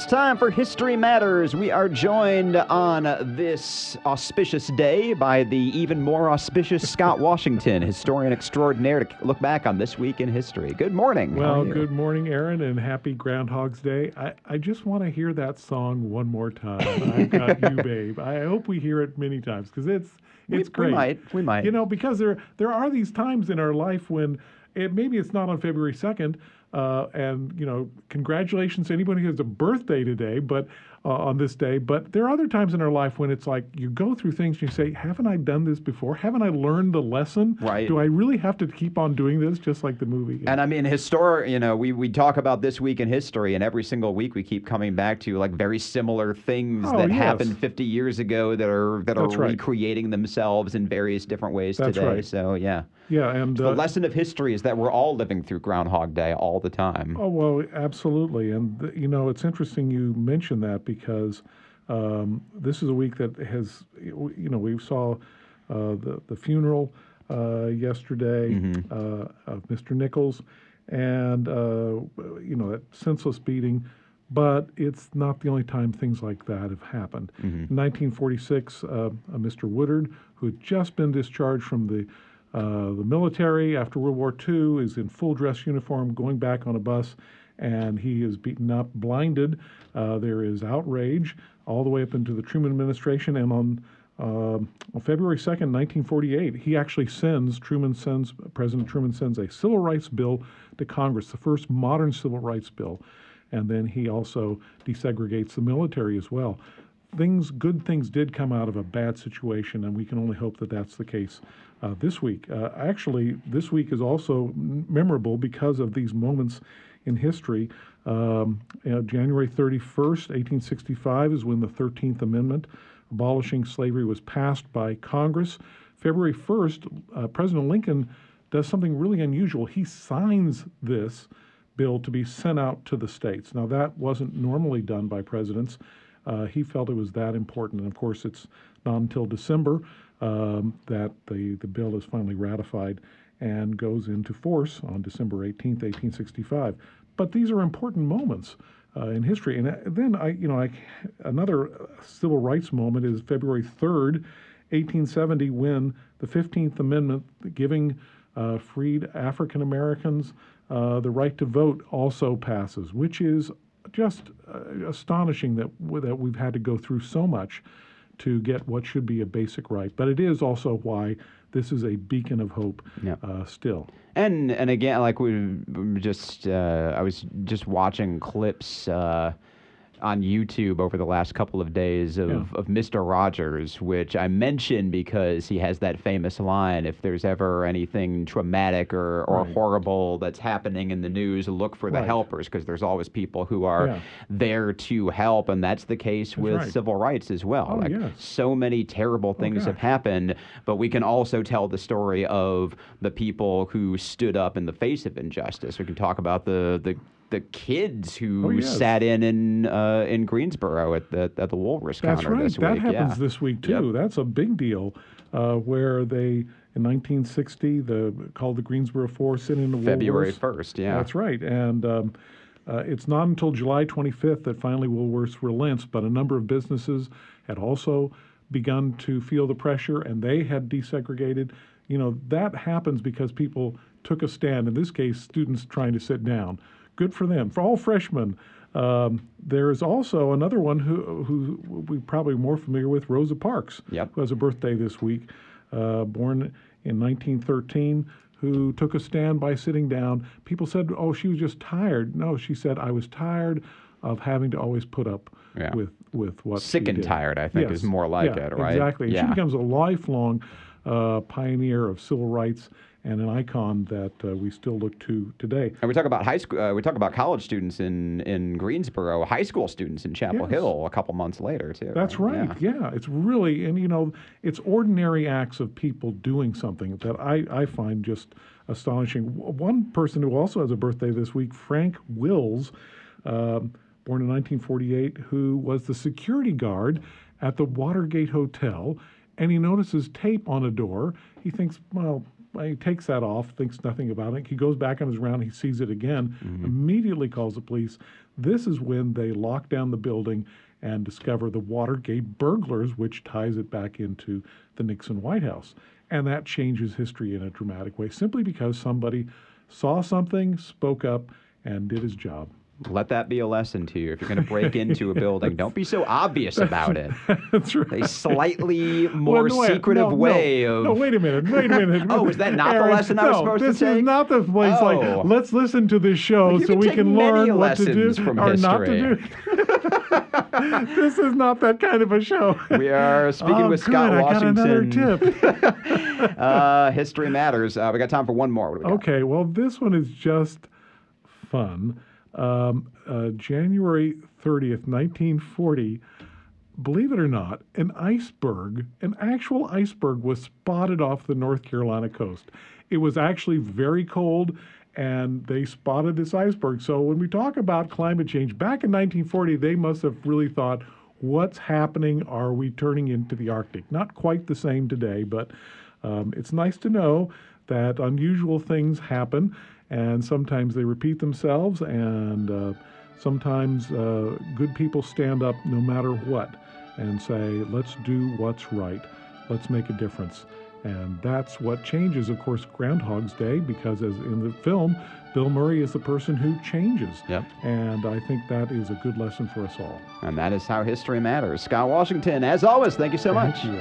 time for History Matters. We are joined on this auspicious day by the even more auspicious Scott Washington, historian extraordinaire, to look back on this week in history. Good morning. Well, good morning, Aaron, and happy Groundhog's Day. I, I just want to hear that song one more time. I've got you, babe. I hope we hear it many times because it's it's we, great. We might. We might. You know, because there there are these times in our life when it, maybe it's not on February second, uh, and you know, congratulations to anybody who has a birthday today, but uh, on this day. But there are other times in our life when it's like you go through things and you say, "Haven't I done this before? Haven't I learned the lesson? Right. Do I really have to keep on doing this, just like the movie?" And I mean, historic. You know, we we talk about this week in history, and every single week we keep coming back to like very similar things Oh, that yes. happened 50 years ago that are that are That's right. recreating themselves in various different ways That's today. right. So yeah, yeah, and the uh, lesson of history is that we're all living through Groundhog Day all the time. Oh, well, absolutely. And, th- you know, it's interesting you mentioned that because um, this is a week that has, you know, we saw uh, the, the funeral uh, yesterday uh, of Mr. Nichols and, uh, you know, that senseless beating. But it's not the only time things like that have happened. In 1946, uh, uh, Mr. Woodard, who had just been discharged from the uh, the military after World War II is in full dress uniform going back on a bus, and he is beaten up, blinded. Uh, there is outrage all the way up into the Truman administration, and on um, on February 2nd, 1948, he actually sends, Truman sends, President Truman sends a civil rights bill to Congress, the first modern civil rights bill. And then he also desegregates the military as well. Things, good things did come out of a bad situation, and we can only hope that that's the case uh, this week. Uh, actually, this week is also memorable because of these moments in history. Um, uh, January 31st, 1865, is when the 13th Amendment abolishing slavery was passed by Congress. February 1st, uh, President Lincoln does something really unusual. He signs this bill to be sent out to the states. Now, that wasn't normally done by presidents. Uh, he felt it was that important. And of course, it's not until December um, that the, the bill is finally ratified and goes into force on December 18th, 1865. But these are important moments uh, in history. And uh, then I, you know, I, another civil rights moment is February 3rd, 1870, when the 15th Amendment giving uh, freed African Americans uh, the right to vote also passes, which is just uh, astonishing that that we've had to go through so much to get what should be a basic right. But it is also why this is a beacon of hope Yeah. uh, still. And and again, like we we just, uh, I was just watching clips uh, on YouTube over the last couple of days of, Yeah. of Mister Rogers, which I mention because he has that famous line: "If there's ever anything traumatic or, or Right. horrible that's happening in the news, look for the Right. helpers, because there's always people who are Yeah. there to help." And that's the case with right. civil rights as well. Oh, like yes. so many terrible oh, things have happened, but we can also tell the story of the people who stood up in the face of injustice. We can talk about the the, the kids who Oh, yes. sat in in uh, in Greensboro at the at the Woolworths That's counter right. this That week. happens yeah. this week Yep. too. That's a big deal. Uh, where they in 1960, the called the Greensboro Four, sitting in the Woolworths. February Woolworths. first. Yeah. That's right. And um, uh, it's not until July 25th that finally Woolworths relents, but a number of businesses had also begun to feel the pressure and they had desegregated. You know, that happens because people took a stand, in this case, students trying to sit down. Good for them. For all freshmen, um, there is also another one who, who we're probably more familiar with, Rosa Parks, Yep. who has a birthday this week, uh, born in 1913, who took a stand by sitting down. People said, oh, she was just tired. No, she said, I was tired of having to always put up Yeah. with, with what Sick and did." tired, I think, is more like yeah, it, right? Exactly. Yeah. she becomes a lifelong uh, pioneer of civil rights and an icon that uh, we still look to today. And we talk about high school. Uh, we talk about college students in in Greensboro, high school students in Chapel Yes. Hill a couple months later too. That's right. Yeah. Yeah. it's really, and you know, it's ordinary acts of people doing something that I, I find just astonishing. One person who also has a birthday this week, Frank Wills, um, born in 1948, who was the security guard at the Watergate Hotel, and he notices tape on a door. He thinks, well, He takes that off, thinks nothing about it. He goes back on his round, he sees it again, mm-hmm. immediately calls the police. This is when they lock down the building and discover the Watergate burglars, which ties it back into the Nixon White House. And that changes history in a dramatic way simply because somebody saw something, spoke up, and did his job. Let that be a lesson to you. If you're going to break into a building, don't be so obvious about it. That's right. A slightly more Well, no, secretive no, way no, of. No, wait a minute. Wait a minute. Oh, is that not the Aaron, lesson I was supposed to this is not the place. Oh. Like, let's listen to this show so we can learn what to do lessons from or not history. to do. this is not that kind of a show. We are speaking oh, with good. Scott I got another Washington. tip. uh, history matters. Uh, we got time for one more. We? Okay, well, this one is just fun. Um, uh, January 30th, 1940, believe it or not, an iceberg, an actual iceberg, was spotted off the North Carolina coast. It was actually very cold, and they spotted this iceberg. So when we talk about climate change, back in 1940, they must have really thought, what's happening? Are we turning into the Arctic? Not quite the same today, but um, it's nice to know that unusual things happen, and sometimes they repeat themselves, and uh, sometimes uh, good people stand up no matter what and say, let's do what's right, let's make a difference. And that's what changes, of course, Groundhog's Day, because as in the film, Bill Murray is the person who changes. Yep. And I think that is a good lesson for us all. And that is how history matters. Scott Washington, as always, thank you so much. You.